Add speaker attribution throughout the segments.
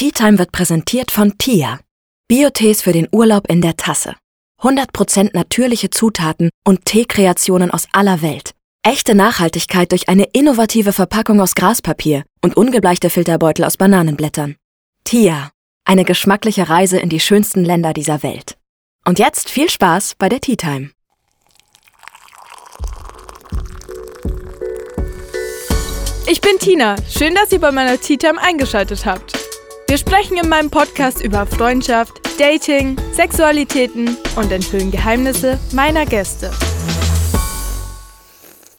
Speaker 1: Tea Time wird präsentiert von Tia. Biotees für den Urlaub in der Tasse. 100% natürliche Zutaten und Teekreationen aus aller Welt. Echte Nachhaltigkeit durch eine innovative Verpackung aus Graspapier und ungebleichte Filterbeutel aus Bananenblättern. Tia. Eine geschmackliche Reise in die schönsten Länder dieser Welt. Und jetzt viel Spaß bei der Tea Time.
Speaker 2: Ich bin Tina. Schön, dass ihr bei meiner Tea Time eingeschaltet habt. Wir sprechen in meinem Podcast über Freundschaft, Dating, Sexualitäten und enthüllen Geheimnisse meiner Gäste.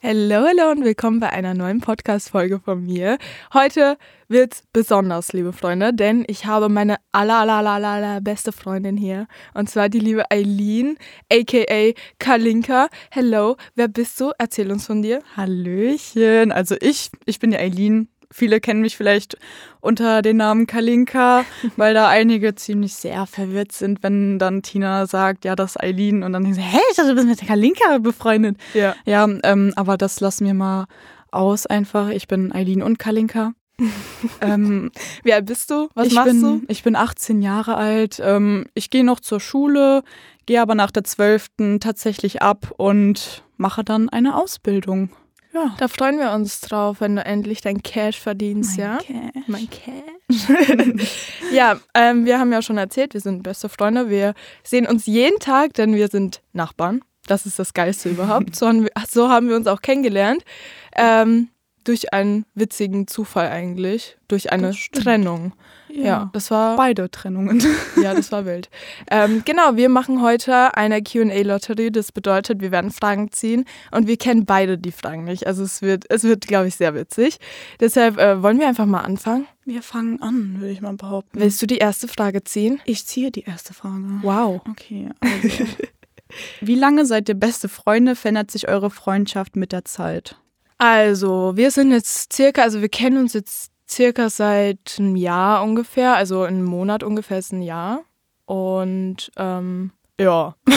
Speaker 2: Hallo, hallo und willkommen bei einer neuen Podcast-Folge von mir. Heute wird's besonders, liebe Freunde, denn ich habe meine aller, aller, aller, aller beste Freundin hier. Und zwar die liebe Eileen, aka Kalinka. Hello, wer bist du? Erzähl uns von dir.
Speaker 3: Hallöchen. Also ich, ich bin die Eileen, viele kennen mich vielleicht unter dem Namen Kalinka, weil da einige ziemlich sehr verwirrt sind, wenn dann Tina sagt, ja, das ist Eileen und dann denken sie, hey, ich dachte, du bist mit der Kalinka befreundet.
Speaker 2: Ja.
Speaker 3: Ja, ähm, aber das lassen wir mal aus einfach. Ich bin Eileen und Kalinka.
Speaker 2: ähm, Wie alt bist du? Was machst
Speaker 3: bin,
Speaker 2: du?
Speaker 3: Ich bin 18 Jahre alt. Ähm, ich gehe noch zur Schule, gehe aber nach der 12. tatsächlich ab und mache dann eine Ausbildung.
Speaker 2: Ja. Da freuen wir uns drauf, wenn du endlich dein Cash verdienst,
Speaker 3: Mein
Speaker 2: ja?
Speaker 3: Cash.
Speaker 2: Mein Cash. ja, ähm, wir haben ja schon erzählt, wir sind beste Freunde. Wir sehen uns jeden Tag, denn wir sind Nachbarn. Das ist das Geilste überhaupt. So haben wir, so haben wir uns auch kennengelernt. Ähm, durch einen witzigen Zufall eigentlich. Durch eine. Trennung. Ja. das war.
Speaker 3: Beide Trennungen.
Speaker 2: Ja, das war wild. Ähm, genau, wir machen heute eine QA-Lotterie. Das bedeutet, wir werden Fragen ziehen und wir kennen beide die Fragen nicht. Also es wird, es wird, glaube ich, sehr witzig. Deshalb äh, wollen wir einfach mal anfangen.
Speaker 3: Wir fangen an, würde ich mal behaupten.
Speaker 2: Willst du die erste Frage ziehen?
Speaker 3: Ich ziehe die erste Frage.
Speaker 2: Wow.
Speaker 3: Okay, also. Wie lange seid ihr beste Freunde? Verändert sich eure Freundschaft mit der Zeit?
Speaker 2: Also, wir sind jetzt circa, also wir kennen uns jetzt circa seit einem Jahr ungefähr, also einem Monat ungefähr ist ein Jahr. Und ähm, ja.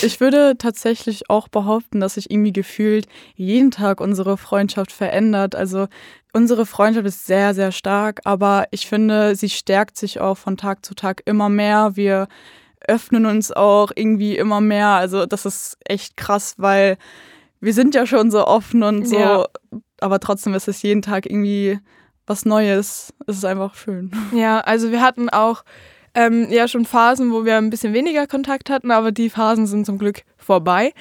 Speaker 3: Ich würde tatsächlich auch behaupten, dass sich irgendwie gefühlt jeden Tag unsere Freundschaft verändert. Also unsere Freundschaft ist sehr, sehr stark, aber ich finde, sie stärkt sich auch von Tag zu Tag immer mehr. Wir öffnen uns auch irgendwie immer mehr. Also das ist echt krass, weil wir sind ja schon so offen und so,
Speaker 2: Ja.
Speaker 3: aber trotzdem ist es jeden Tag irgendwie was Neues. Es ist einfach schön.
Speaker 2: Ja, also wir hatten auch ähm, ja schon Phasen, wo wir ein bisschen weniger Kontakt hatten, aber die Phasen sind zum Glück vorbei.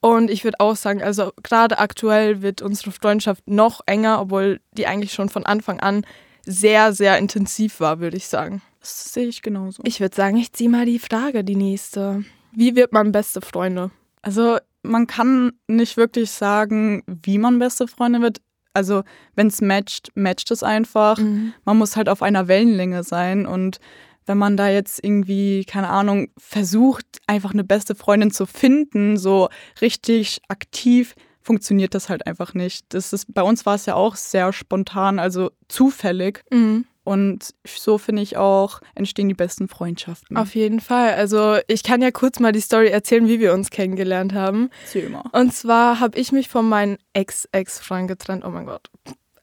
Speaker 2: Und ich würde auch sagen, also gerade aktuell wird unsere Freundschaft noch enger, obwohl die eigentlich schon von Anfang an sehr, sehr intensiv war, würde ich sagen.
Speaker 3: Das sehe ich genauso.
Speaker 2: Ich würde sagen, ich ziehe mal die Frage, die nächste. Wie wird man beste Freunde?
Speaker 3: Also man kann nicht wirklich sagen, wie man beste Freunde wird. Also wenn es matcht, matcht es einfach. Man muss halt auf einer Wellenlänge sein und wenn man da jetzt irgendwie, keine Ahnung, versucht, einfach eine beste Freundin zu finden, so richtig aktiv, funktioniert das halt einfach nicht. Das ist, bei uns war es ja auch sehr spontan, also zufällig.
Speaker 2: Mhm.
Speaker 3: Und so finde ich auch, entstehen die besten Freundschaften.
Speaker 2: Auf jeden Fall. Also ich kann ja kurz mal die Story erzählen, wie wir uns kennengelernt haben.
Speaker 3: Mal.
Speaker 2: Und zwar habe ich mich von meinem Ex-Ex-Freund getrennt. Oh mein Gott.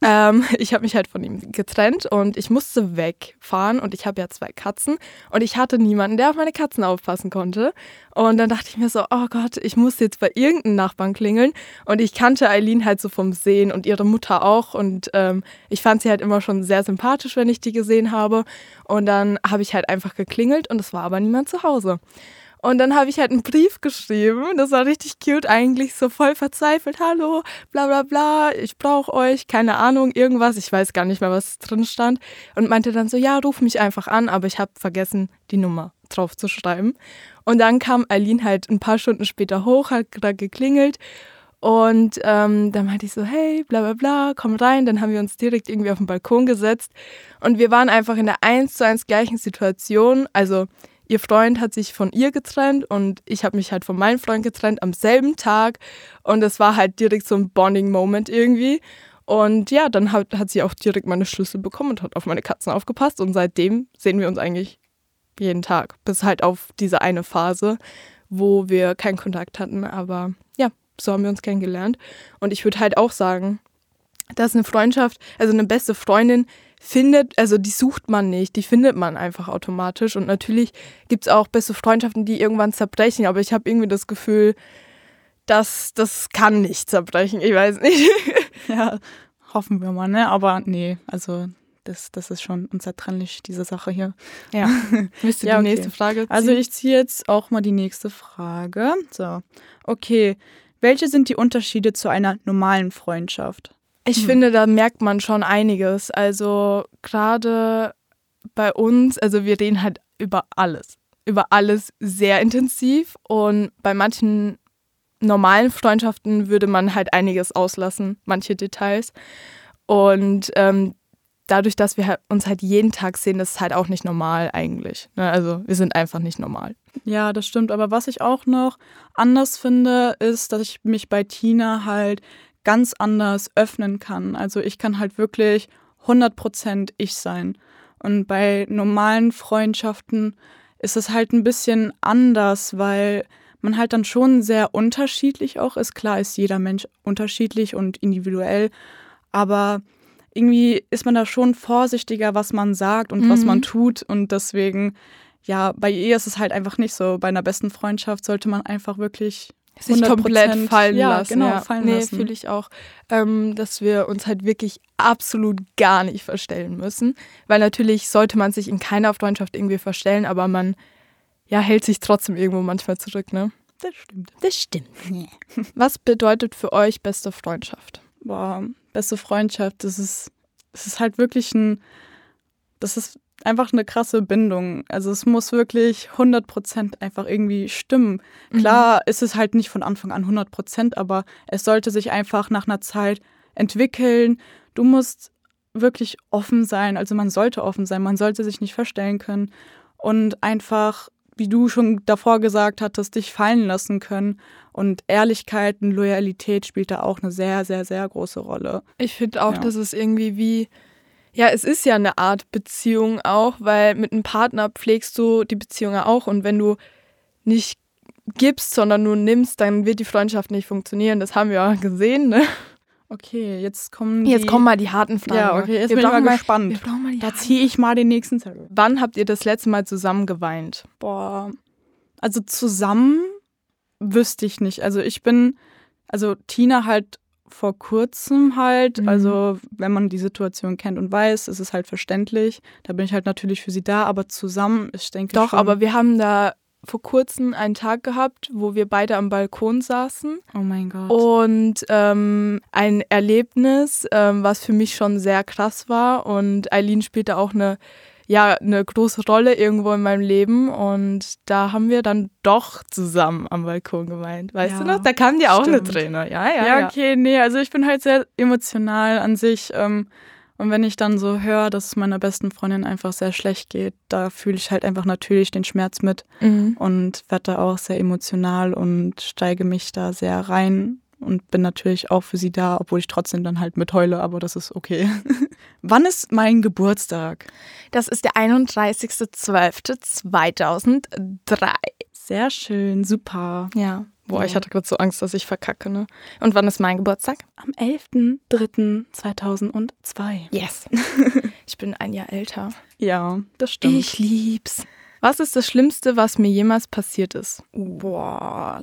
Speaker 2: Ähm, ich habe mich halt von ihm getrennt und ich musste wegfahren und ich habe ja zwei Katzen und ich hatte niemanden, der auf meine Katzen aufpassen konnte. Und dann dachte ich mir so, oh Gott, ich muss jetzt bei irgendeinem Nachbarn klingeln. Und ich kannte Eileen halt so vom Sehen und ihre Mutter auch. Und ähm, ich fand sie halt immer schon sehr sympathisch, wenn ich die gesehen habe. Und dann habe ich halt einfach geklingelt und es war aber niemand zu Hause. Und dann habe ich halt einen Brief geschrieben. Das war richtig cute eigentlich, so voll verzweifelt. Hallo, bla bla bla, ich brauche euch, keine Ahnung, irgendwas. Ich weiß gar nicht mehr, was drin stand. Und meinte dann so, ja, ruf mich einfach an, aber ich habe vergessen, die Nummer drauf zu schreiben. Und dann kam Eileen halt ein paar Stunden später hoch, hat da geklingelt. Und ähm, dann meinte ich so, hey, bla bla bla, komm rein. Dann haben wir uns direkt irgendwie auf den Balkon gesetzt. Und wir waren einfach in der eins zu eins gleichen Situation. Also ihr Freund hat sich von ihr getrennt und ich habe mich halt von meinem Freund getrennt am selben Tag. Und es war halt direkt so ein Bonding-Moment irgendwie. Und ja, dann hat, hat sie auch direkt meine Schlüssel bekommen und hat auf meine Katzen aufgepasst. Und seitdem sehen wir uns eigentlich jeden Tag. Bis halt auf diese eine Phase, wo wir keinen Kontakt hatten. Aber ja, so haben wir uns kennengelernt. Und ich würde halt auch sagen, dass eine Freundschaft, also eine beste Freundin, findet, also die sucht man nicht, die findet man einfach automatisch. Und natürlich gibt es auch beste Freundschaften, die irgendwann zerbrechen, aber ich habe irgendwie das Gefühl, dass das kann nicht zerbrechen. Ich weiß nicht.
Speaker 3: ja, hoffen wir mal, ne? Aber nee, also das, das ist schon unzertrennlich, diese Sache hier.
Speaker 2: Ja. Willst du ja, die okay. nächste Frage ziehen?
Speaker 3: Also ich ziehe jetzt auch mal die nächste Frage. So. Okay. Welche sind die Unterschiede zu einer normalen Freundschaft?
Speaker 2: Ich hm. finde, da merkt man schon einiges. Also gerade bei uns, also wir reden halt über alles. Über alles sehr intensiv. Und bei manchen normalen Freundschaften würde man halt einiges auslassen, manche Details. Und ähm, dadurch, dass wir halt uns halt jeden Tag sehen, das ist halt auch nicht normal eigentlich. Ne? Also wir sind einfach nicht normal.
Speaker 3: Ja, das stimmt. Aber was ich auch noch anders finde, ist, dass ich mich bei Tina halt ganz anders öffnen kann. Also ich kann halt wirklich 100% ich sein. Und bei normalen Freundschaften ist es halt ein bisschen anders, weil man halt dann schon sehr unterschiedlich auch ist. Klar ist jeder Mensch unterschiedlich und individuell, aber irgendwie ist man da schon vorsichtiger, was man sagt und mhm. was man tut. Und deswegen, ja, bei ihr ist es halt einfach nicht so. Bei einer besten Freundschaft sollte man einfach wirklich
Speaker 2: sich komplett fallen
Speaker 3: ja,
Speaker 2: lassen.
Speaker 3: Genau, ja. fallen
Speaker 2: nee, fühle ich auch, ähm, dass wir uns halt wirklich absolut gar nicht verstellen müssen. Weil natürlich sollte man sich in keiner Freundschaft irgendwie verstellen, aber man ja, hält sich trotzdem irgendwo manchmal zurück, ne?
Speaker 3: Das stimmt.
Speaker 2: Das stimmt. Was bedeutet für euch beste Freundschaft?
Speaker 3: Boah, beste Freundschaft, das ist, das ist halt wirklich ein, das ist einfach eine krasse Bindung. Also es muss wirklich 100 Prozent einfach irgendwie stimmen. Mhm. Klar mhm. ist es halt nicht von Anfang an 100 Prozent, aber es sollte sich einfach nach einer Zeit entwickeln. Du musst wirklich offen sein. Also man sollte offen sein. Man sollte sich nicht verstellen können und einfach wie du schon davor gesagt hattest, dich fallen lassen können. Und Ehrlichkeit und Loyalität spielt da auch eine sehr, sehr, sehr große Rolle.
Speaker 2: Ich finde auch, ja. dass es irgendwie wie, ja, es ist ja eine Art Beziehung auch, weil mit einem Partner pflegst du die Beziehung ja auch. Und wenn du nicht gibst, sondern nur nimmst, dann wird die Freundschaft nicht funktionieren. Das haben wir ja gesehen, ne?
Speaker 3: Okay, jetzt kommen
Speaker 2: die, Jetzt kommen mal die harten Fragen.
Speaker 3: Ja, okay, jetzt wir bin ich mal, mal gespannt. Mal da ziehe ich mal den nächsten Zettel.
Speaker 2: Wann habt ihr das letzte Mal zusammen geweint?
Speaker 3: Boah, also zusammen wüsste ich nicht. Also ich bin, also Tina halt vor kurzem halt, mhm. also wenn man die Situation kennt und weiß, ist es halt verständlich. Da bin ich halt natürlich für sie da, aber zusammen, ich denke
Speaker 2: Doch,
Speaker 3: schon,
Speaker 2: aber wir haben da vor kurzem einen Tag gehabt, wo wir beide am Balkon saßen.
Speaker 3: Oh mein Gott.
Speaker 2: Und ähm, ein Erlebnis, ähm, was für mich schon sehr krass war. Und Eileen spielte auch eine, ja, eine große Rolle irgendwo in meinem Leben. Und da haben wir dann doch zusammen am Balkon geweint. Weißt ja, du noch? Da kam dir auch stimmt. eine Träne. Ja, ja,
Speaker 3: ja, okay, nee, also ich bin halt sehr emotional an sich. Ähm, und wenn ich dann so höre, dass es meiner besten Freundin einfach sehr schlecht geht, da fühle ich halt einfach natürlich den Schmerz mit mhm. und werde da auch sehr emotional und steige mich da sehr rein und bin natürlich auch für sie da, obwohl ich trotzdem dann halt mitheule, aber das ist okay. Wann ist mein Geburtstag?
Speaker 2: Das ist der 31.12.2003.
Speaker 3: Sehr schön, super.
Speaker 2: Ja. Boah, ja. ich hatte gerade so Angst, dass ich verkacke, ne? Und wann ist mein Geburtstag?
Speaker 3: Am 11.03.2002.
Speaker 2: Yes. ich bin ein Jahr älter.
Speaker 3: Ja, das stimmt.
Speaker 2: Ich lieb's. Was ist das Schlimmste, was mir jemals passiert ist?
Speaker 3: Boah,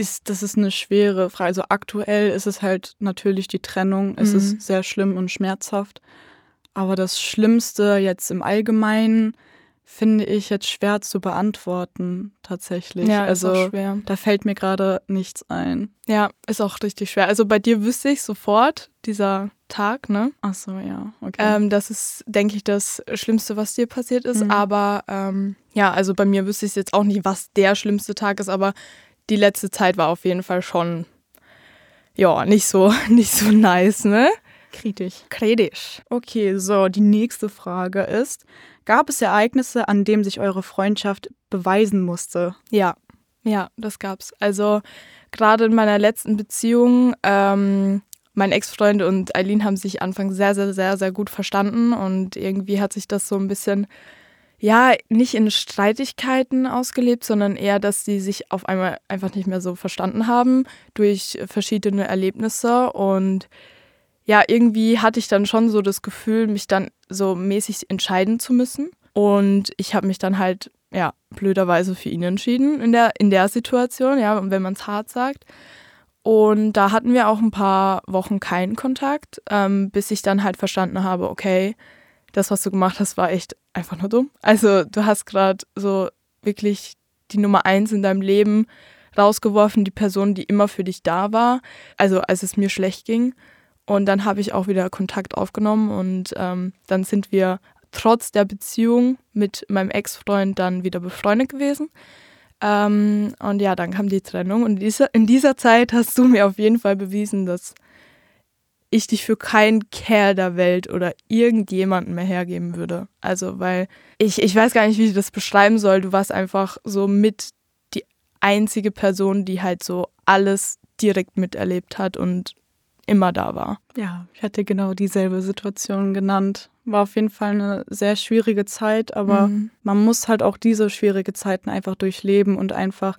Speaker 3: ist, das ist eine schwere Frage. Also aktuell ist es halt natürlich die Trennung. Es mhm. ist sehr schlimm und schmerzhaft. Aber das Schlimmste jetzt im Allgemeinen finde ich jetzt schwer zu beantworten, tatsächlich.
Speaker 2: Ja, also ist auch schwer.
Speaker 3: da fällt mir gerade nichts ein.
Speaker 2: Ja, ist auch richtig schwer. Also bei dir wüsste ich sofort, dieser Tag, ne?
Speaker 3: Ach so, ja, okay.
Speaker 2: Ähm, das ist, denke ich, das Schlimmste, was dir passiert ist. Mhm. Aber ähm, ja, also bei mir wüsste ich jetzt auch nicht, was der schlimmste Tag ist, aber die letzte Zeit war auf jeden Fall schon, ja, nicht so, nicht so nice, ne?
Speaker 3: Kritisch.
Speaker 2: Kritisch.
Speaker 3: Okay, so, die nächste Frage ist, Gab es Ereignisse, an denen sich eure Freundschaft beweisen musste?
Speaker 2: Ja, ja, das gab's. Also gerade in meiner letzten Beziehung, ähm, mein Ex-Freund und Eileen haben sich anfangs sehr, sehr, sehr, sehr gut verstanden und irgendwie hat sich das so ein bisschen, ja, nicht in Streitigkeiten ausgelebt, sondern eher, dass sie sich auf einmal einfach nicht mehr so verstanden haben durch verschiedene Erlebnisse und ja, irgendwie hatte ich dann schon so das Gefühl, mich dann so mäßig entscheiden zu müssen. Und ich habe mich dann halt, ja, blöderweise für ihn entschieden in der, in der Situation, ja, wenn man es hart sagt. Und da hatten wir auch ein paar Wochen keinen Kontakt, ähm, bis ich dann halt verstanden habe, okay, das, was du gemacht hast, war echt einfach nur dumm. Also du hast gerade so wirklich die Nummer eins in deinem Leben rausgeworfen, die Person, die immer für dich da war, also als es mir schlecht ging. Und dann habe ich auch wieder Kontakt aufgenommen und ähm, dann sind wir trotz der Beziehung mit meinem Ex-Freund dann wieder befreundet gewesen. Ähm, und ja, dann kam die Trennung. Und diese, in dieser Zeit hast du mir auf jeden Fall bewiesen, dass ich dich für keinen Kerl der Welt oder irgendjemanden mehr hergeben würde. Also, weil ich, ich weiß gar nicht, wie ich das beschreiben soll. Du warst einfach so mit die einzige Person, die halt so alles direkt miterlebt hat und immer da war.
Speaker 3: Ja, ich hatte genau dieselbe Situation genannt. War auf jeden Fall eine sehr schwierige Zeit, aber mhm. man muss halt auch diese schwierige Zeiten einfach durchleben und einfach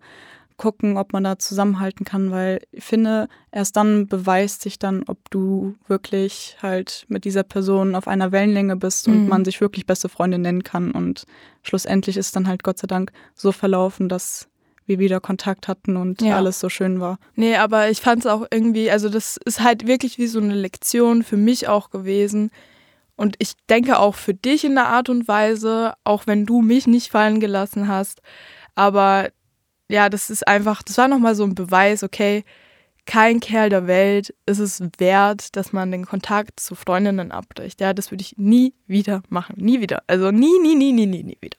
Speaker 3: gucken, ob man da zusammenhalten kann, weil ich finde, erst dann beweist sich dann, ob du wirklich halt mit dieser Person auf einer Wellenlänge bist und mhm. man sich wirklich beste Freundin nennen kann. Und schlussendlich ist dann halt Gott sei Dank so verlaufen, dass wir wieder Kontakt hatten und ja. alles so schön war.
Speaker 2: Nee, aber ich fand es auch irgendwie, also das ist halt wirklich wie so eine Lektion für mich auch gewesen. Und ich denke auch für dich in der Art und Weise, auch wenn du mich nicht fallen gelassen hast. Aber ja, das ist einfach, das war nochmal so ein Beweis, okay, kein Kerl der Welt ist es wert, dass man den Kontakt zu Freundinnen abbricht. Ja, das würde ich nie wieder machen. Nie wieder. Also nie, nie, nie, nie, nie, nie wieder.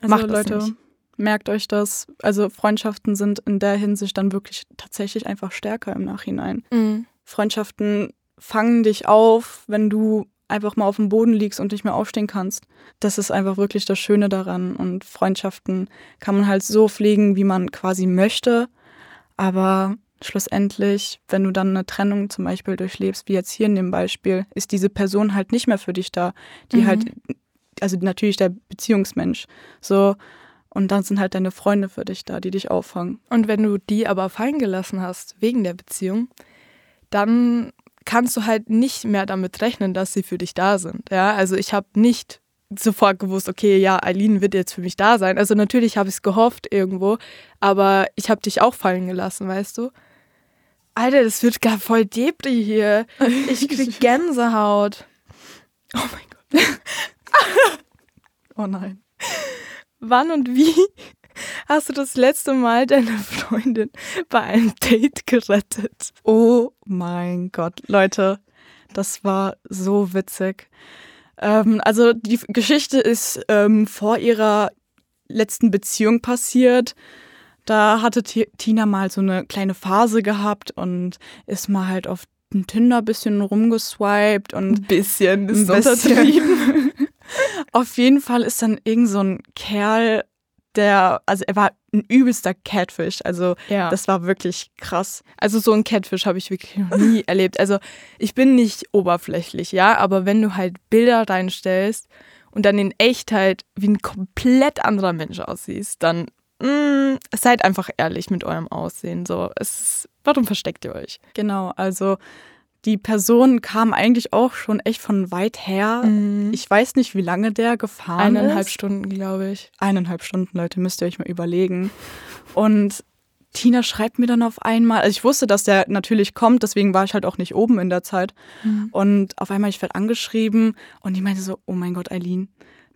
Speaker 3: Also Macht Leute, nicht. merkt euch das. Also Freundschaften sind in der Hinsicht dann wirklich tatsächlich einfach stärker im Nachhinein. Mhm. Freundschaften fangen dich auf, wenn du einfach mal auf dem Boden liegst und nicht mehr aufstehen kannst. Das ist einfach wirklich das Schöne daran. Und Freundschaften kann man halt so pflegen, wie man quasi möchte. Aber schlussendlich, wenn du dann eine Trennung zum Beispiel durchlebst, wie jetzt hier in dem Beispiel, ist diese Person halt nicht mehr für dich da. Die mhm. halt, also natürlich der Beziehungsmensch. So. Und dann sind halt deine Freunde für dich da, die dich auffangen.
Speaker 2: Und wenn du die aber fallen gelassen hast wegen der Beziehung, dann kannst du halt nicht mehr damit rechnen, dass sie für dich da sind. Ja, also ich habe nicht sofort gewusst, okay, ja, Eileen wird jetzt für mich da sein. Also natürlich habe ich es gehofft irgendwo, aber ich habe dich auch fallen gelassen, weißt du? Alter, das wird gar voll Depri hier. Ich krieg Gänsehaut. Oh mein Gott.
Speaker 3: oh nein.
Speaker 2: Wann und wie hast du das letzte Mal deine Freundin bei einem Date gerettet?
Speaker 3: Oh mein Gott, Leute, das war so witzig. Ähm, also die Geschichte ist ähm, vor ihrer letzten Beziehung passiert. Da hatte Tina mal so eine kleine Phase gehabt und ist mal halt auf dem Tinder ein bisschen rumgeswiped und
Speaker 2: ein bisschen ist ein bisschen.
Speaker 3: auf jeden Fall ist dann irgend so ein Kerl der, also er war ein übelster Catfish. Also ja. das war wirklich krass.
Speaker 2: Also so ein Catfish habe ich wirklich noch nie erlebt. Also ich bin nicht oberflächlich, ja, aber wenn du halt Bilder reinstellst und dann in Echtheit wie ein komplett anderer Mensch aussiehst, dann mh, mm, seid einfach ehrlich mit eurem Aussehen. So, es, warum versteckt ihr euch?
Speaker 3: Genau, also die Person kam eigentlich auch schon echt von weit her. Mhm. Ich weiß nicht, wie lange der gefahren
Speaker 2: Eineinhalb
Speaker 3: ist.
Speaker 2: Eineinhalb Stunden, glaube ich.
Speaker 3: Eineinhalb Stunden, Leute, müsst ihr euch mal überlegen. Und Tina schreibt mir dann auf einmal, also ich wusste, dass der natürlich kommt, deswegen war ich halt auch nicht oben in der Zeit. Mhm. Und auf einmal, ich werde angeschrieben und die meinte so, oh mein Gott, Eileen,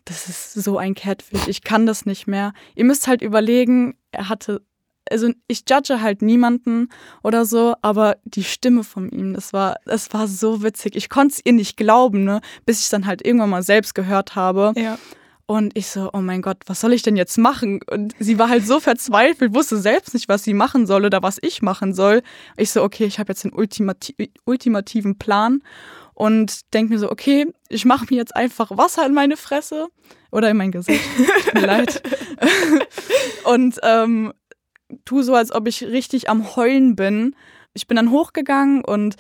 Speaker 3: das ist so ein Catfish, ich kann das nicht mehr. Ihr müsst halt überlegen, er hatte also ich judge halt niemanden oder so, aber die Stimme von ihm, das war, das war so witzig. Ich konnte es ihr nicht glauben, ne, bis ich es dann halt irgendwann mal selbst gehört habe.
Speaker 2: Ja.
Speaker 3: Und ich so, oh mein Gott, was soll ich denn jetzt machen? Und sie war halt so verzweifelt, wusste selbst nicht, was sie machen soll oder was ich machen soll. Ich so, okay, ich habe jetzt den ultimati ultimativen Plan und denke mir so, okay, ich mache mir jetzt einfach Wasser in meine Fresse oder in mein Gesicht. Tut mir leid. und ähm, tue so, als ob ich richtig am Heulen bin. Ich bin dann hochgegangen und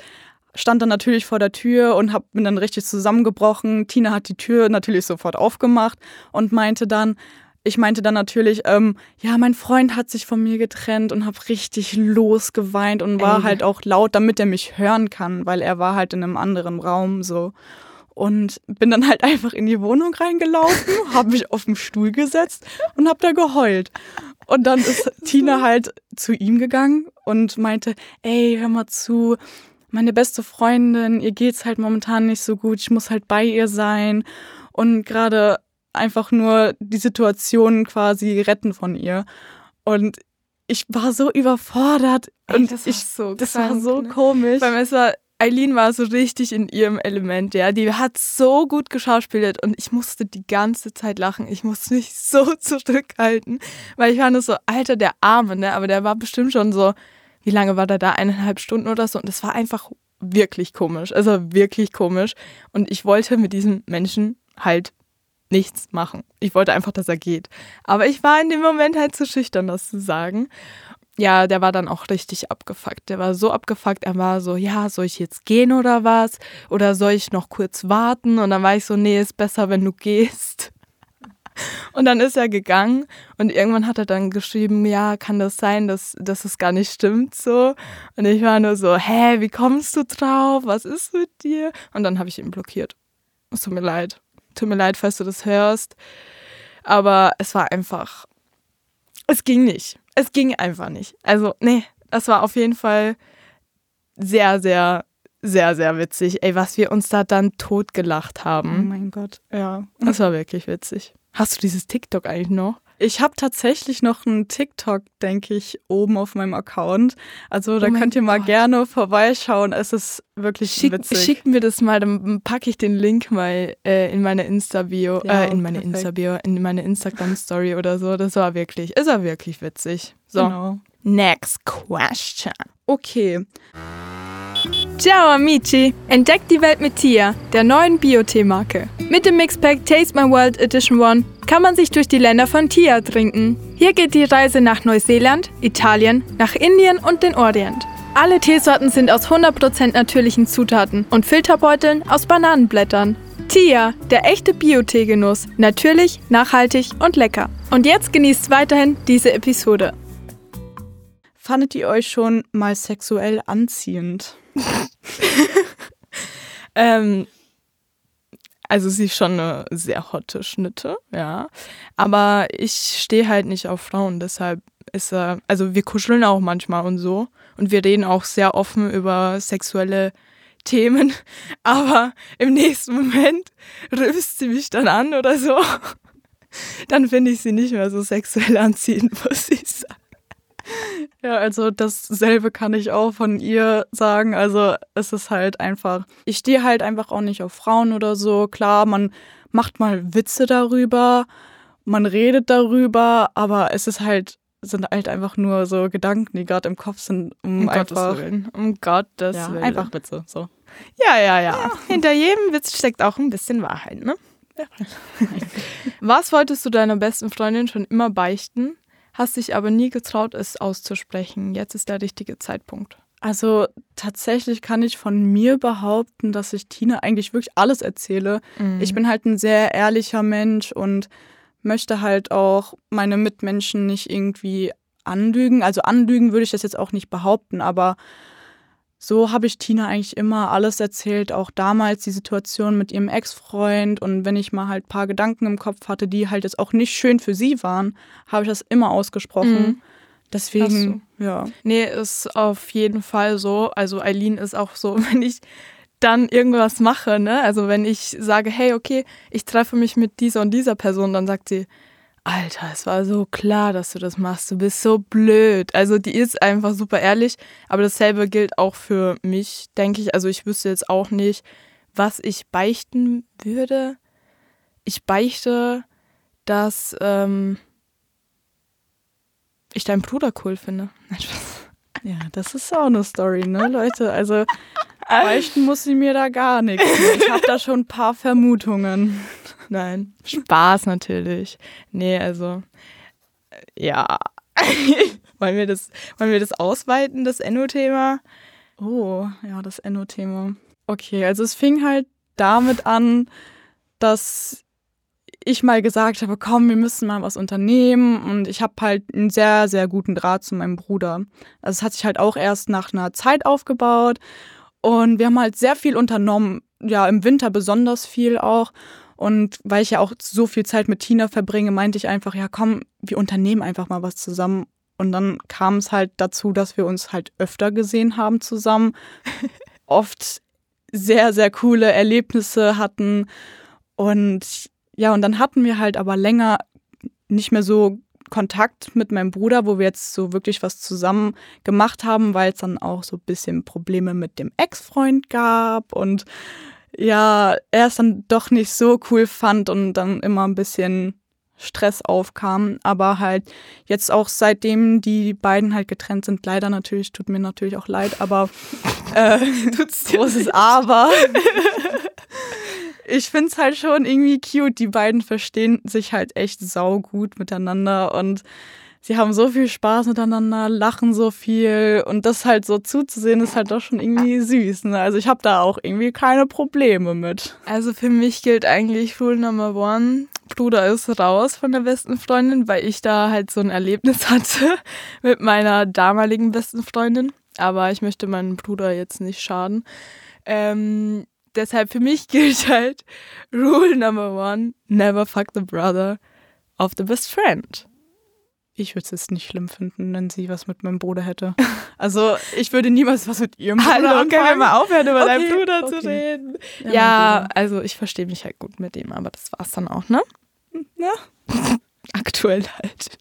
Speaker 3: stand dann natürlich vor der Tür und hab, bin dann richtig zusammengebrochen. Tina hat die Tür natürlich sofort aufgemacht und meinte dann, ich meinte dann natürlich, ähm, ja, mein Freund hat sich von mir getrennt und habe richtig losgeweint und war Ey. halt auch laut, damit er mich hören kann, weil er war halt in einem anderen Raum so. Und bin dann halt einfach in die Wohnung reingelaufen, habe mich auf den Stuhl gesetzt und habe da geheult. Und dann ist Tina halt zu ihm gegangen und meinte, ey, hör mal zu, meine beste Freundin, ihr geht's halt momentan nicht so gut, ich muss halt bei ihr sein und gerade einfach nur die Situation quasi retten von ihr. Und ich war so überfordert
Speaker 2: Ey,
Speaker 3: und
Speaker 2: das
Speaker 3: ich,
Speaker 2: so
Speaker 3: das
Speaker 2: krank,
Speaker 3: war so
Speaker 2: ne?
Speaker 3: komisch.
Speaker 2: Weil es war, Eileen war so richtig in ihrem Element, ja. Die hat so gut geschauspielt und ich musste die ganze Zeit lachen. Ich musste mich so zurückhalten, weil ich war nur so, Alter, der Arme, ne? Aber der war bestimmt schon so, wie lange war der da? Eineinhalb Stunden oder so. Und das war einfach wirklich komisch. Also wirklich komisch. Und ich wollte mit diesem Menschen halt nichts machen. Ich wollte einfach, dass er geht. Aber ich war in dem Moment halt zu schüchtern, das zu sagen. Ja, der war dann auch richtig abgefuckt. Der war so abgefuckt, er war so, ja, soll ich jetzt gehen oder was? Oder soll ich noch kurz warten? Und dann war ich so, nee, ist besser, wenn du gehst. Und dann ist er gegangen und irgendwann hat er dann geschrieben, ja, kann das sein, dass, dass es gar nicht stimmt so. Und ich war nur so, hä, wie kommst du drauf? Was ist mit dir? Und dann habe ich ihn blockiert. Es tut mir leid. Tut mir leid, falls du das hörst. Aber es war einfach, es ging nicht. Es ging einfach nicht. Also, nee, das war auf jeden Fall sehr, sehr, sehr, sehr witzig. Ey, was wir uns da dann totgelacht haben.
Speaker 3: Oh mein Gott, ja.
Speaker 2: Das war wirklich witzig. Hast du dieses TikTok eigentlich noch?
Speaker 3: Ich habe tatsächlich noch einen TikTok, denke ich, oben auf meinem Account. Also da
Speaker 2: Oh
Speaker 3: könnt ihr mal
Speaker 2: Gott.
Speaker 3: gerne vorbeischauen. Es ist wirklich
Speaker 2: Schick,
Speaker 3: witzig.
Speaker 2: schick mir das mal, dann packe ich den Link mal äh, in meine Insta-Bio,
Speaker 3: Ja,
Speaker 2: äh, in meine. Insta-Bio, in meine Instagram-Story oder so. Das war wirklich, es war wirklich witzig. So,
Speaker 3: Genau.
Speaker 2: next question.
Speaker 3: Okay,
Speaker 2: Ciao amici! Entdeckt die Welt mit Tia, der neuen Bio-Tee-Marke. Mit dem Mixpack Taste My World Edition One kann man sich durch die Länder von Tia trinken. Hier geht die Reise nach Neuseeland, Italien, nach Indien und den Orient. Alle Teesorten sind aus 100% natürlichen Zutaten und Filterbeuteln aus Bananenblättern. Tia, der echte Bio-Tee-Genuss. Natürlich, nachhaltig und lecker. Und jetzt genießt weiterhin diese Episode.
Speaker 3: fandet ihr euch schon mal sexuell anziehend?
Speaker 2: Ähm, also sie ist schon eine sehr hotte Schnitte, ja. Aber ich stehe halt nicht auf Frauen, deshalb ist er, also wir kuscheln auch manchmal und so. Und wir reden auch sehr offen über sexuelle Themen. Aber im nächsten Moment rülpst sie mich dann an oder so. Dann finde ich sie nicht mehr so sexuell anziehend, muss ich sagen.
Speaker 3: Ja, also dasselbe kann ich auch von ihr sagen. Also es ist halt einfach, ich stehe halt einfach auch nicht auf Frauen oder so. Klar, man macht mal Witze darüber, man redet darüber, aber es ist halt, sind halt einfach nur so Gedanken, die gerade im Kopf sind, um,
Speaker 2: Um
Speaker 3: einfach,
Speaker 2: Gottes Willen. Um Gottes
Speaker 3: ja,
Speaker 2: Willen.
Speaker 3: einfach Witze, so.
Speaker 2: Ja, ja, ja, Hinter jedem Witz steckt auch ein bisschen Wahrheit, ne? Was wolltest du deiner besten Freundin schon immer beichten, hast dich aber nie getraut, es auszusprechen? Jetzt ist der richtige Zeitpunkt.
Speaker 3: Also tatsächlich kann ich von mir behaupten, dass ich Tina eigentlich wirklich alles erzähle. Ich bin halt ein sehr ehrlicher Mensch und möchte halt auch meine Mitmenschen nicht irgendwie anlügen. Also anlügen würde ich das jetzt auch nicht behaupten, aber so habe ich Tina eigentlich immer alles erzählt, auch damals die Situation mit ihrem Ex-Freund und wenn ich mal halt ein paar Gedanken im Kopf hatte, die halt jetzt auch nicht schön für sie waren, habe ich das immer ausgesprochen.
Speaker 2: Mhm.
Speaker 3: Deswegen, ja.
Speaker 2: Nee, ist auf jeden Fall so. Also Eileen ist auch so, wenn ich dann irgendwas mache, ne? Also wenn ich sage, hey, okay, ich treffe mich mit dieser und dieser Person, dann sagt sie, Alter, es war so klar, dass du das machst. Du bist so blöd. Also die ist einfach super ehrlich, aber dasselbe gilt auch für mich, denke ich. Also ich wüsste jetzt auch nicht, was ich beichten würde. Ich beichte, dass ähm, ich deinen Bruder cool finde.
Speaker 3: Ja, das ist auch eine Story, ne, Leute? Also, beichten muss sie mir da gar nichts. Ich habe da schon ein paar Vermutungen.
Speaker 2: Nein, Spaß natürlich. Nee, also, äh, ja. wollen, wir das, wollen wir das ausweiten, das Enno-Thema?
Speaker 3: Oh, ja, das Enno-Thema. Okay, also es fing halt damit an, dass ich mal gesagt habe, komm, wir müssen mal was unternehmen. Und ich habe halt einen sehr, sehr guten Draht zu meinem Bruder. Also es hat sich halt auch erst nach einer Zeit aufgebaut. Und wir haben halt sehr viel unternommen. Ja, im Winter besonders viel auch. Und weil ich ja auch so viel Zeit mit Tina verbringe, meinte ich einfach, ja komm, wir unternehmen einfach mal was zusammen. Und dann kam es halt dazu, dass wir uns halt öfter gesehen haben zusammen. Oft sehr, sehr coole Erlebnisse hatten. Und ja, und dann hatten wir halt aber länger nicht mehr so Kontakt mit meinem Bruder, wo wir jetzt so wirklich was zusammen gemacht haben, weil es dann auch so ein bisschen Probleme mit dem Ex-Freund gab und ja, er es dann doch nicht so cool fand und dann immer ein bisschen Stress aufkam. Aber halt jetzt auch seitdem die beiden halt getrennt sind, leider natürlich, tut mir natürlich auch leid, aber äh, großes Aber. ich finde es halt schon irgendwie cute. Die beiden verstehen sich halt echt saugut miteinander und sie haben so viel Spaß miteinander, lachen so viel und das halt so zuzusehen ist halt doch schon irgendwie süß. Ne? Also ich habe da auch irgendwie keine Probleme mit.
Speaker 2: Also für mich gilt eigentlich Rule Number One, Bruder ist raus von der besten Freundin, weil ich da halt so ein Erlebnis hatte mit meiner damaligen besten Freundin. Aber ich möchte meinem Bruder jetzt nicht schaden. Ähm, deshalb für mich gilt halt Rule Number One, never fuck the brother of the best friend.
Speaker 3: Ich würde es jetzt nicht schlimm finden, wenn sie was mit meinem Bruder hätte. Also ich würde niemals was mit ihrem Bruder
Speaker 2: Hallo,
Speaker 3: anfangen.
Speaker 2: können wir mal aufhören, über
Speaker 3: Okay,
Speaker 2: deinen Bruder
Speaker 3: okay.
Speaker 2: zu reden?
Speaker 3: Ja,
Speaker 2: Ja, also ich verstehe mich halt gut mit ihm, aber das war's dann auch, ne?
Speaker 3: Ja.
Speaker 2: Aktuell halt.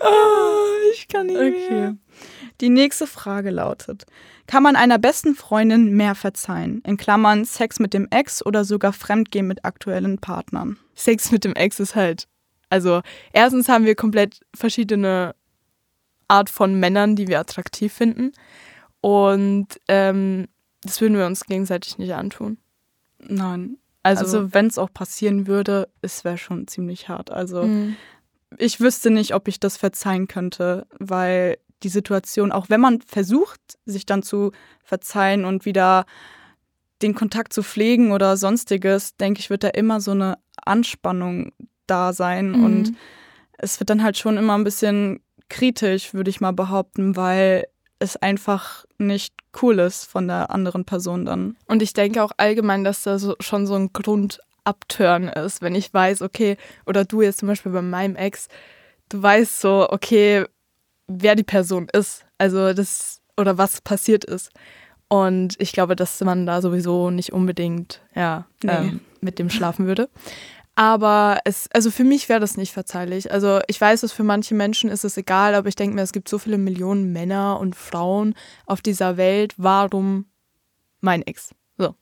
Speaker 2: oh, ich kann nicht
Speaker 3: Okay.
Speaker 2: mehr.
Speaker 3: Die nächste Frage lautet: Kann man einer besten Freundin mehr verzeihen? In Klammern Sex mit dem Ex oder sogar Fremdgehen mit aktuellen Partnern?
Speaker 2: Sex mit dem Ex ist halt. Also, erstens haben wir komplett verschiedene Art von Männern, die wir attraktiv finden. Und ähm, das würden wir uns gegenseitig nicht antun.
Speaker 3: Nein.
Speaker 2: Also,
Speaker 3: Also, wenn es auch passieren würde, es wäre schon ziemlich hart. Also
Speaker 2: Mhm.
Speaker 3: ich wüsste nicht, ob ich das verzeihen könnte, weil die Situation, auch wenn man versucht, sich dann zu verzeihen und wieder den Kontakt zu pflegen oder sonstiges, denke ich, wird da immer so eine Anspannung da sein
Speaker 2: Mhm.
Speaker 3: und es wird dann halt schon immer ein bisschen kritisch, würde ich mal behaupten, weil es einfach nicht cool ist von der anderen Person dann.
Speaker 2: Und ich denke auch allgemein, dass da so, schon so ein Grundabturn ist, wenn ich weiß, okay, oder du jetzt zum Beispiel bei meinem Ex, du weißt so, okay, wer die Person ist, also das oder was passiert ist. Und ich glaube, dass man da sowieso nicht unbedingt ja,
Speaker 3: Nee.
Speaker 2: ähm, mit dem schlafen würde. Aber es, also für mich wäre das nicht verzeihlich. Also ich weiß, dass für manche Menschen ist es egal, aber ich denke mir, es gibt so viele Millionen Männer und Frauen auf dieser Welt. Warum mein Ex? So.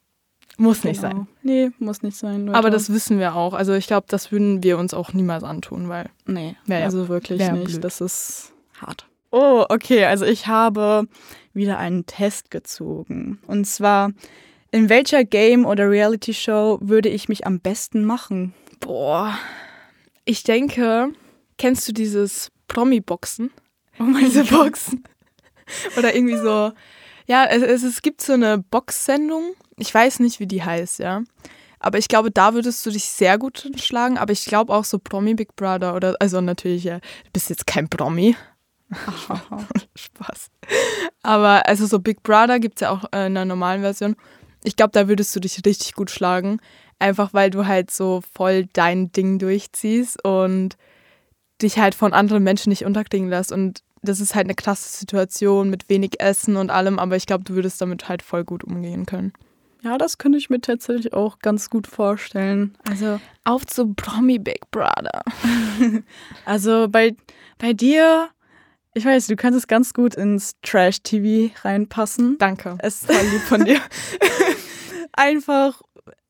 Speaker 2: Muss nicht sein.
Speaker 3: Genau. Nee, muss nicht sein. Leute.
Speaker 2: Aber das wissen wir auch. Also ich glaube, das würden wir uns auch niemals antun, weil.
Speaker 3: Nee,
Speaker 2: Wär ja-
Speaker 3: also wirklich nicht.
Speaker 2: blöd.
Speaker 3: Das ist hart. Oh, okay. Also ich habe wieder einen Test gezogen. Und zwar, in welcher Game- oder Reality-Show würde ich mich am besten machen?
Speaker 2: Boah. Ich denke, kennst du dieses Promi-Boxen?
Speaker 3: Oh mein
Speaker 2: Diese Boxen. Oder irgendwie so. Ja, es, es, es gibt so eine Box-Sendung. Ich weiß nicht, wie die heißt, ja. Aber ich glaube, da würdest du dich sehr gut schlagen. Aber ich glaube auch so Promi Big Brother oder, also natürlich, ja, du bist jetzt kein Promi. Spaß. Aber also so Big Brother gibt es ja auch äh, in der normalen Version. Ich glaube, da würdest du dich richtig gut schlagen. Einfach weil du halt so voll dein Ding durchziehst und dich halt von anderen Menschen nicht unterkriegen lässt. Und das ist halt eine klasse Situation mit wenig Essen und allem, aber ich glaube, du würdest damit halt voll gut umgehen können.
Speaker 3: Ja, das könnte ich mir tatsächlich auch ganz gut vorstellen. Also,
Speaker 2: Auf zu Promi Big Brother.
Speaker 3: also bei, bei dir, ich weiß, du könntest ganz gut ins Trash-TV reinpassen.
Speaker 2: Danke.
Speaker 3: Es ist voll lieb von dir. einfach,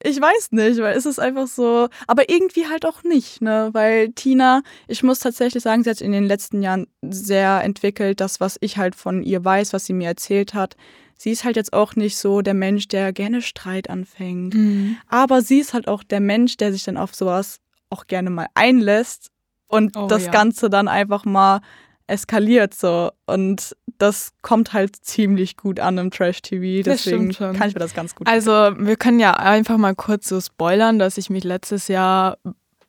Speaker 3: ich weiß nicht, weil es ist einfach so, aber irgendwie halt auch nicht, ne? Weil Tina, ich muss tatsächlich sagen, sie hat in den letzten Jahren sehr entwickelt, das, was ich halt von ihr weiß, was sie mir erzählt hat. Sie ist halt jetzt auch nicht so der Mensch, der gerne Streit anfängt.
Speaker 2: Mhm.
Speaker 3: Aber sie ist halt auch der Mensch, der sich dann auf sowas auch gerne mal einlässt und
Speaker 2: Oh,
Speaker 3: das
Speaker 2: ja.
Speaker 3: Ganze dann einfach mal eskaliert so. Und das kommt halt ziemlich gut an im Trash-TV. Deswegen kann ich mir das ganz gut
Speaker 2: Also, wir können ja einfach mal kurz so spoilern, dass ich mich letztes Jahr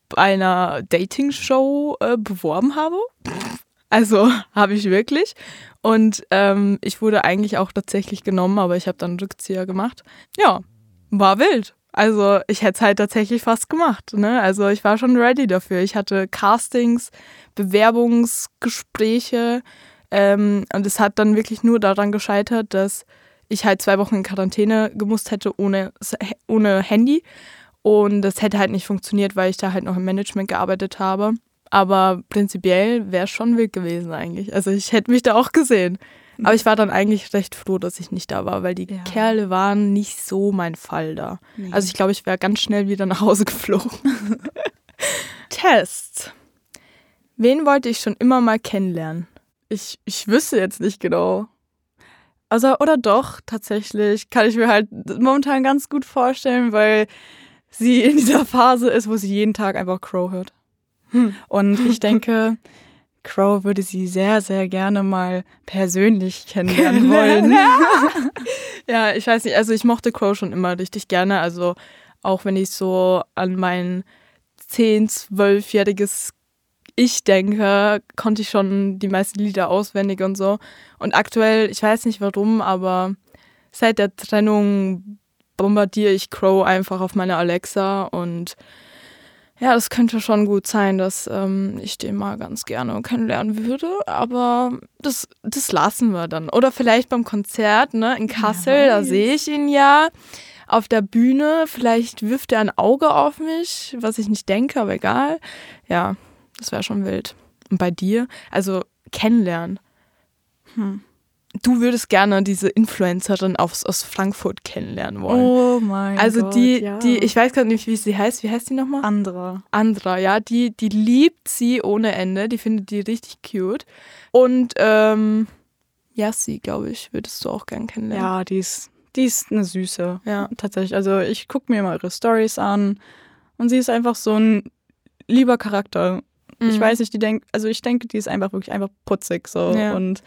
Speaker 2: bei einer Dating-Show äh, beworben habe. Also habe ich wirklich. Und ähm, ich wurde eigentlich auch tatsächlich genommen, aber ich habe dann Rückzieher gemacht. Ja, war wild. Also ich hätte es halt tatsächlich fast gemacht. Ne? Also ich war schon ready dafür. Ich hatte Castings, Bewerbungsgespräche ähm, und es hat dann wirklich nur daran gescheitert, dass ich halt zwei Wochen in Quarantäne gemusst hätte ohne, ohne Handy. Und das hätte halt nicht funktioniert, weil ich da halt noch im Management gearbeitet habe. Aber prinzipiell wäre es schon wild gewesen eigentlich. Also ich hätte mich da auch gesehen. Aber ich war dann eigentlich recht froh, dass ich nicht da war, weil die ja. Kerle waren nicht so mein Fall da. Nee. Also ich glaube, ich wäre ganz schnell wieder nach Hause geflogen. Test. Wen wollte ich schon immer mal kennenlernen?
Speaker 3: Ich, ich wüsste jetzt nicht genau. Also, oder doch, tatsächlich, kann ich mir halt momentan ganz gut vorstellen, weil sie in dieser Phase ist, wo sie jeden Tag einfach Crow hört. Hm. Und ich denke, Crow würde sie sehr, sehr gerne mal persönlich kennenlernen wollen.
Speaker 2: ja, ich weiß nicht, also ich mochte Crow schon immer richtig gerne. Also auch wenn ich so an mein 10-, 12-jähriges Ich denke, konnte ich schon die meisten Lieder auswendig und so. Und aktuell, ich weiß nicht warum, aber seit der Trennung bombardiere ich Crow einfach auf meine Alexa und ja, das könnte schon gut sein, dass ähm, ich den mal ganz gerne kennenlernen würde, aber das, das lassen wir dann. Oder vielleicht beim Konzert ne, in Kassel, ja, da sehe ich ihn ja auf der Bühne. Vielleicht wirft er ein Auge auf mich, was ich nicht denke, aber egal. Ja, das wäre schon wild. Und bei dir? Also kennenlernen. Hm du würdest gerne diese Influencerin aus, aus Frankfurt kennenlernen wollen.
Speaker 3: Oh mein
Speaker 2: also
Speaker 3: Gott.
Speaker 2: Also die,
Speaker 3: ja.
Speaker 2: die, ich weiß gerade nicht, wie sie heißt. Wie heißt die nochmal?
Speaker 3: Andra.
Speaker 2: Andra, ja. Die, die liebt sie ohne Ende. Die findet die richtig cute. Und ähm, Yassi, glaube ich, würdest du auch gern kennenlernen.
Speaker 3: Ja, die ist, die ist eine Süße. Ja. Tatsächlich. Also ich gucke mir mal ihre Stories an und sie ist einfach so ein lieber Charakter. Mhm. Ich weiß nicht, die denkt, also ich denke, die ist einfach wirklich einfach putzig so ja. und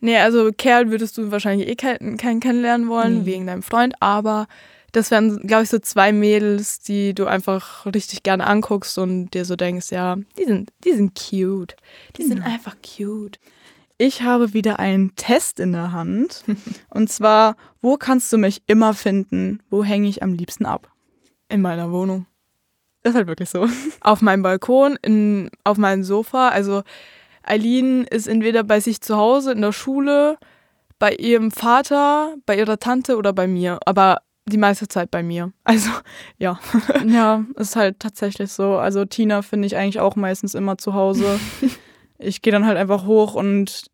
Speaker 2: Nee, also Kerl würdest du wahrscheinlich eh keinen, keinen kennenlernen wollen, mhm. wegen deinem Freund, aber das wären, glaube ich, so zwei Mädels, die du einfach richtig gerne anguckst und dir so denkst, ja, die sind, die sind cute. Die mhm. sind einfach cute.
Speaker 3: Ich habe wieder einen Test in der Hand. und zwar, wo kannst du mich immer finden? Wo hänge ich am liebsten ab?
Speaker 2: In meiner Wohnung.
Speaker 3: Das ist halt wirklich so.
Speaker 2: Auf meinem Balkon, in, auf meinem Sofa. Also Eileen ist entweder bei sich zu Hause, in der Schule, bei ihrem Vater, bei ihrer Tante oder bei mir. Aber die meiste Zeit bei mir. Also, ja.
Speaker 3: ja, ist halt tatsächlich so. Also, Tina finde ich eigentlich auch meistens immer zu Hause. ich gehe dann halt einfach hoch und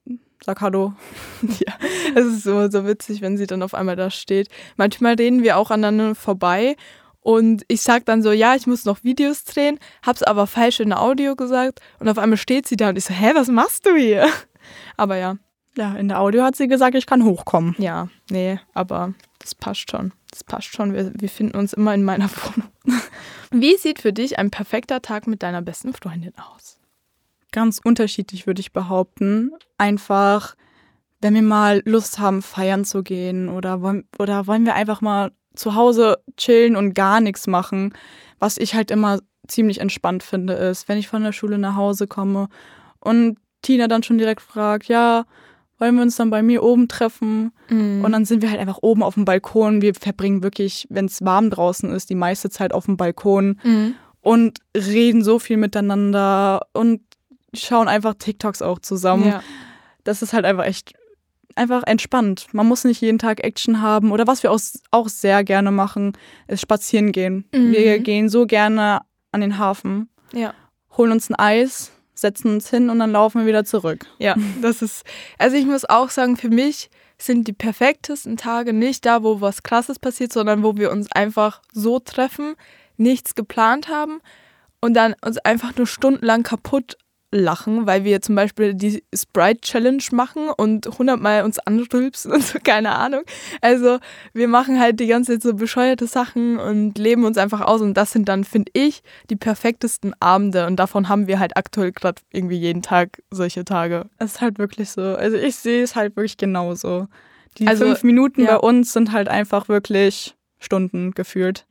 Speaker 3: sag Hallo.
Speaker 2: ja, es ist so, so witzig, wenn sie dann auf einmal da steht. Manchmal reden wir auch aneinander vorbei und ich sag dann so, ja, ich muss noch Videos drehen, hab's aber falsch in der Audio gesagt und auf einmal steht sie da und ich so, hä, was machst du hier? Aber ja.
Speaker 3: Ja, in der Audio hat sie gesagt, ich kann hochkommen.
Speaker 2: Ja, nee, aber das passt schon. Das passt schon. Wir, wir finden uns immer in meiner Wohnung. Wie sieht für dich ein perfekter Tag mit deiner besten Freundin aus?
Speaker 3: Ganz unterschiedlich, würde ich behaupten. Einfach, wenn wir mal Lust haben, feiern zu gehen oder wollen, oder wollen wir einfach mal zu Hause chillen und gar nichts machen. Was ich halt immer ziemlich entspannt finde, ist, wenn ich von der Schule nach Hause komme und Tina dann schon direkt fragt, ja, wollen wir uns dann bei mir oben treffen? Mhm. Und dann sind wir halt einfach oben auf dem Balkon. Wir verbringen wirklich, wenn es warm draußen ist, die meiste Zeit auf dem Balkon mhm. und reden so viel miteinander und schauen einfach TikToks auch zusammen. Ja. Das ist halt einfach echt einfach entspannt. Man muss nicht jeden Tag Action haben. Oder was wir auch, auch sehr gerne machen, ist spazieren gehen. Mhm. Wir gehen so gerne an den Hafen,
Speaker 2: ja.
Speaker 3: holen uns ein Eis, setzen uns hin und dann laufen wir wieder zurück.
Speaker 2: Ja, das ist, also ich muss auch sagen, für mich sind die perfektesten Tage nicht da, wo was Krasses passiert, sondern wo wir uns einfach so treffen, nichts geplant haben und dann uns einfach nur stundenlang kaputt lachen, weil wir zum Beispiel die Sprite Challenge machen und hundertmal uns anrülpsen und so, keine Ahnung. Also wir machen halt die ganze Zeit so bescheuerte Sachen und leben uns einfach aus und das sind dann, finde ich, die perfektesten Abende und davon haben wir halt aktuell gerade irgendwie jeden Tag solche Tage.
Speaker 3: Es ist halt wirklich so. Also ich sehe es halt wirklich genauso. Die also, fünf Minuten ja. bei uns sind halt einfach wirklich Stunden gefühlt.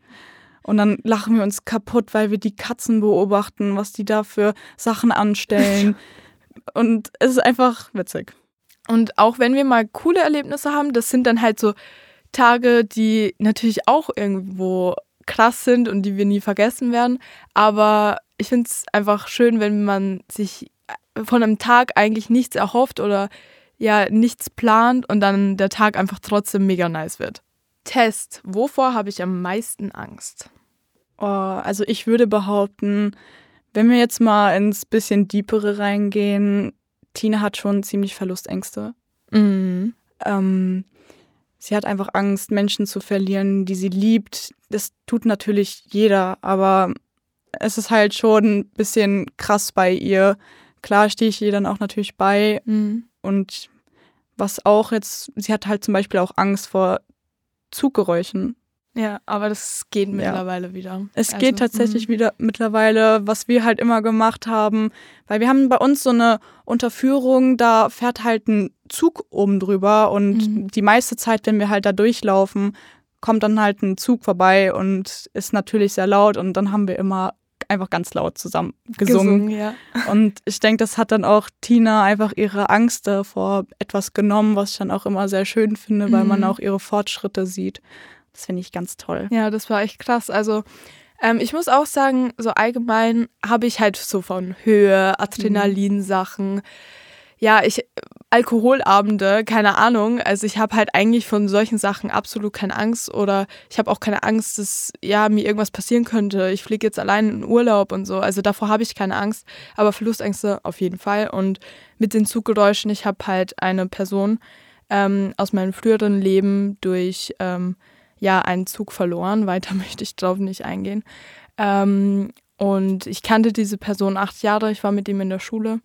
Speaker 3: Und dann lachen wir uns kaputt, weil wir die Katzen beobachten, was die da für Sachen anstellen. und es ist einfach witzig.
Speaker 2: Und auch wenn wir mal coole Erlebnisse haben, das sind dann halt so Tage, die natürlich auch irgendwo krass sind und die wir nie vergessen werden. Aber ich finde es einfach schön, wenn man sich von einem Tag eigentlich nichts erhofft oder ja nichts plant und dann der Tag einfach trotzdem mega nice wird. Test. Wovor habe ich am meisten Angst?
Speaker 3: Oh, also ich würde behaupten, wenn wir jetzt mal ins bisschen deepere reingehen, Tina hat schon ziemlich Verlustängste. Mhm. Ähm, sie hat einfach Angst, Menschen zu verlieren, die sie liebt. Das tut natürlich jeder, aber es ist halt schon ein bisschen krass bei ihr. Klar stehe ich ihr dann auch natürlich bei. Mhm. Und was auch jetzt, sie hat halt zum Beispiel auch Angst vor Zuggeräuschen.
Speaker 2: Ja, aber das geht mittlerweile ja. wieder.
Speaker 3: Es also, geht tatsächlich mh. wieder mittlerweile, was wir halt immer gemacht haben, weil wir haben bei uns so eine Unterführung, da fährt halt ein Zug oben drüber und mhm. die meiste Zeit, wenn wir halt da durchlaufen, kommt dann halt ein Zug vorbei und ist natürlich sehr laut und dann haben wir immer einfach ganz laut zusammen gesungen. gesungen ja. Und ich denke, das hat dann auch Tina einfach ihre Angst davor etwas genommen, was ich dann auch immer sehr schön finde, mhm. weil man mhm. auch ihre Fortschritte sieht. Das finde ich ganz toll.
Speaker 2: Ja, das war echt krass. Also ähm, ich muss auch sagen, so allgemein habe ich halt so von Höhe, Adrenalinsachen. Mhm. Ja, ich Alkoholabende, keine Ahnung. Also ich habe halt eigentlich von solchen Sachen absolut keine Angst oder ich habe auch keine Angst, dass ja mir irgendwas passieren könnte. Ich fliege jetzt allein in Urlaub und so. Also davor habe ich keine Angst, aber Verlustängste auf jeden Fall. Und mit den Zuggeräuschen, ich habe halt eine Person ähm, aus meinem früheren Leben durch ähm, ja einen Zug verloren. Weiter möchte ich drauf nicht eingehen. Ähm, und ich kannte diese Person acht Jahre. Ich war mit ihm in der Schule.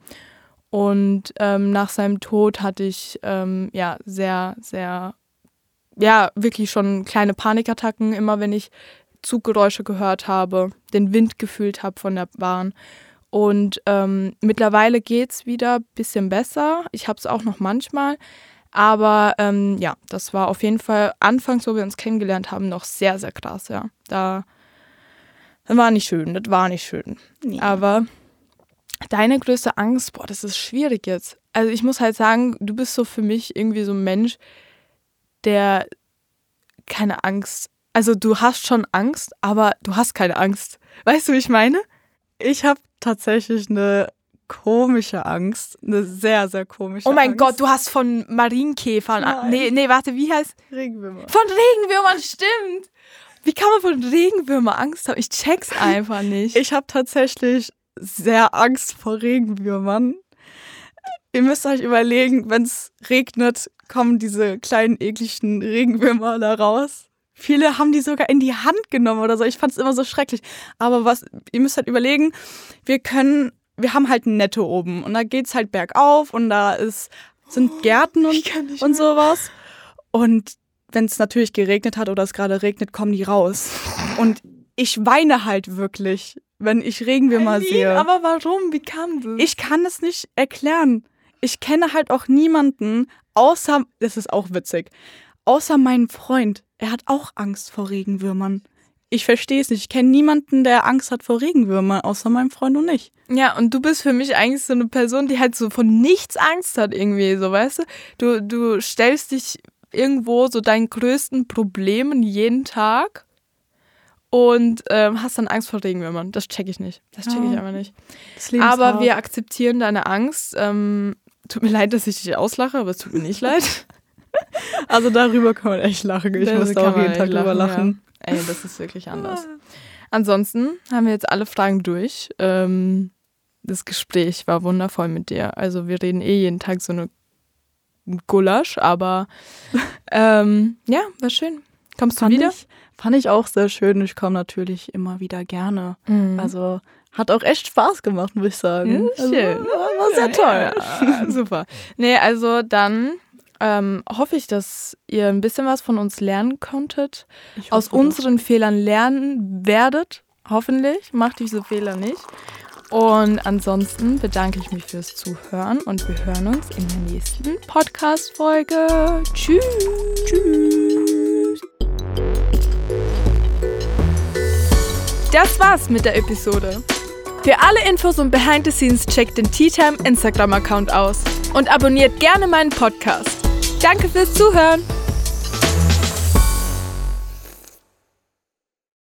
Speaker 2: Und ähm, nach seinem Tod hatte ich ähm, ja sehr, sehr, ja, wirklich schon kleine Panikattacken, immer wenn ich Zuggeräusche gehört habe, den Wind gefühlt habe von der Bahn. Und ähm, mittlerweile geht es wieder ein bisschen besser. Ich habe es auch noch manchmal. Aber ähm, ja, das war auf jeden Fall anfangs, wo wir uns kennengelernt haben, noch sehr, sehr krass, ja. Da das war nicht schön, das war nicht schön. Nee. Aber Deine größte Angst, boah, das ist schwierig jetzt. Also ich muss halt sagen, du bist so für mich irgendwie so ein Mensch, der keine Angst. Also du hast schon Angst, aber du hast keine Angst. Weißt du, wie ich meine?
Speaker 3: Ich habe tatsächlich eine komische Angst. Eine sehr, sehr komische
Speaker 2: Angst. Oh mein
Speaker 3: Angst.
Speaker 2: Gott, du hast von Marienkäfern. Nein. Nee, nee, warte, wie heißt?
Speaker 3: Regenwürmer.
Speaker 2: Von Regenwürmern, stimmt. Wie kann man von Regenwürmer Angst haben? Ich check's einfach nicht.
Speaker 3: Ich habe tatsächlich sehr Angst vor Regenwürmern. Ihr müsst euch überlegen, wenn es regnet, kommen diese kleinen ekligen Regenwürmer da raus. Viele haben die sogar in die Hand genommen oder so. Ich fand es immer so schrecklich. Aber was, ihr müsst halt überlegen, wir können, wir haben halt ein Netto oben und da geht es halt bergauf und da ist, sind Gärten und, und sowas. Und wenn es natürlich geregnet hat oder es gerade regnet, kommen die raus. Und ich weine halt wirklich wenn ich Regenwürmer Eileen, sehe.
Speaker 2: Aber warum? Wie kam das?
Speaker 3: Ich kann es nicht erklären. Ich kenne halt auch niemanden, außer, das ist auch witzig, außer meinen Freund. Er hat auch Angst vor Regenwürmern. Ich verstehe es nicht. Ich kenne niemanden, der Angst hat vor Regenwürmern, außer meinem Freund und ich.
Speaker 2: Ja, und du bist für mich eigentlich so eine Person, die halt so von nichts Angst hat, irgendwie, so weißt du? Du, du stellst dich irgendwo so deinen größten Problemen jeden Tag und ähm, hast dann Angst vor Regenwürmern. Das check ich nicht. Das check ich ja. einfach nicht. Aber wir akzeptieren deine Angst. Ähm, tut mir leid, dass ich dich auslache, aber es tut mir nicht leid.
Speaker 3: Also darüber kann man echt lachen. Ich das muss da auch jeden Tag drüber lachen.
Speaker 2: Ja. Ey, das ist wirklich anders. Ansonsten haben wir jetzt alle Fragen durch. Ähm, das Gespräch war wundervoll mit dir. Also wir reden eh jeden Tag so eine Gulasch, aber ähm, ja, war schön. Kommst du
Speaker 3: fand
Speaker 2: wieder?
Speaker 3: Ich, fand ich auch sehr schön. Ich komme natürlich immer wieder gerne.
Speaker 2: Mhm.
Speaker 3: Also hat auch echt Spaß gemacht, muss ich sagen.
Speaker 2: Ja,
Speaker 3: Also,
Speaker 2: schön.
Speaker 3: war, war sehr toll.
Speaker 2: Ja, super. Nee, also dann ähm, hoffe ich, dass ihr ein bisschen was von uns lernen konntet.
Speaker 3: Ich
Speaker 2: Aus unseren Fehlern lernen werdet. Hoffentlich. Macht diese Fehler nicht. Und ansonsten bedanke ich mich fürs Zuhören und wir hören uns in der nächsten Podcast-Folge. Tschüss. Tschüss. Das war's mit der Episode. Für alle Infos und Behind the Scenes checkt den Tea Time Instagram-Account aus und abonniert gerne meinen Podcast. Danke fürs Zuhören.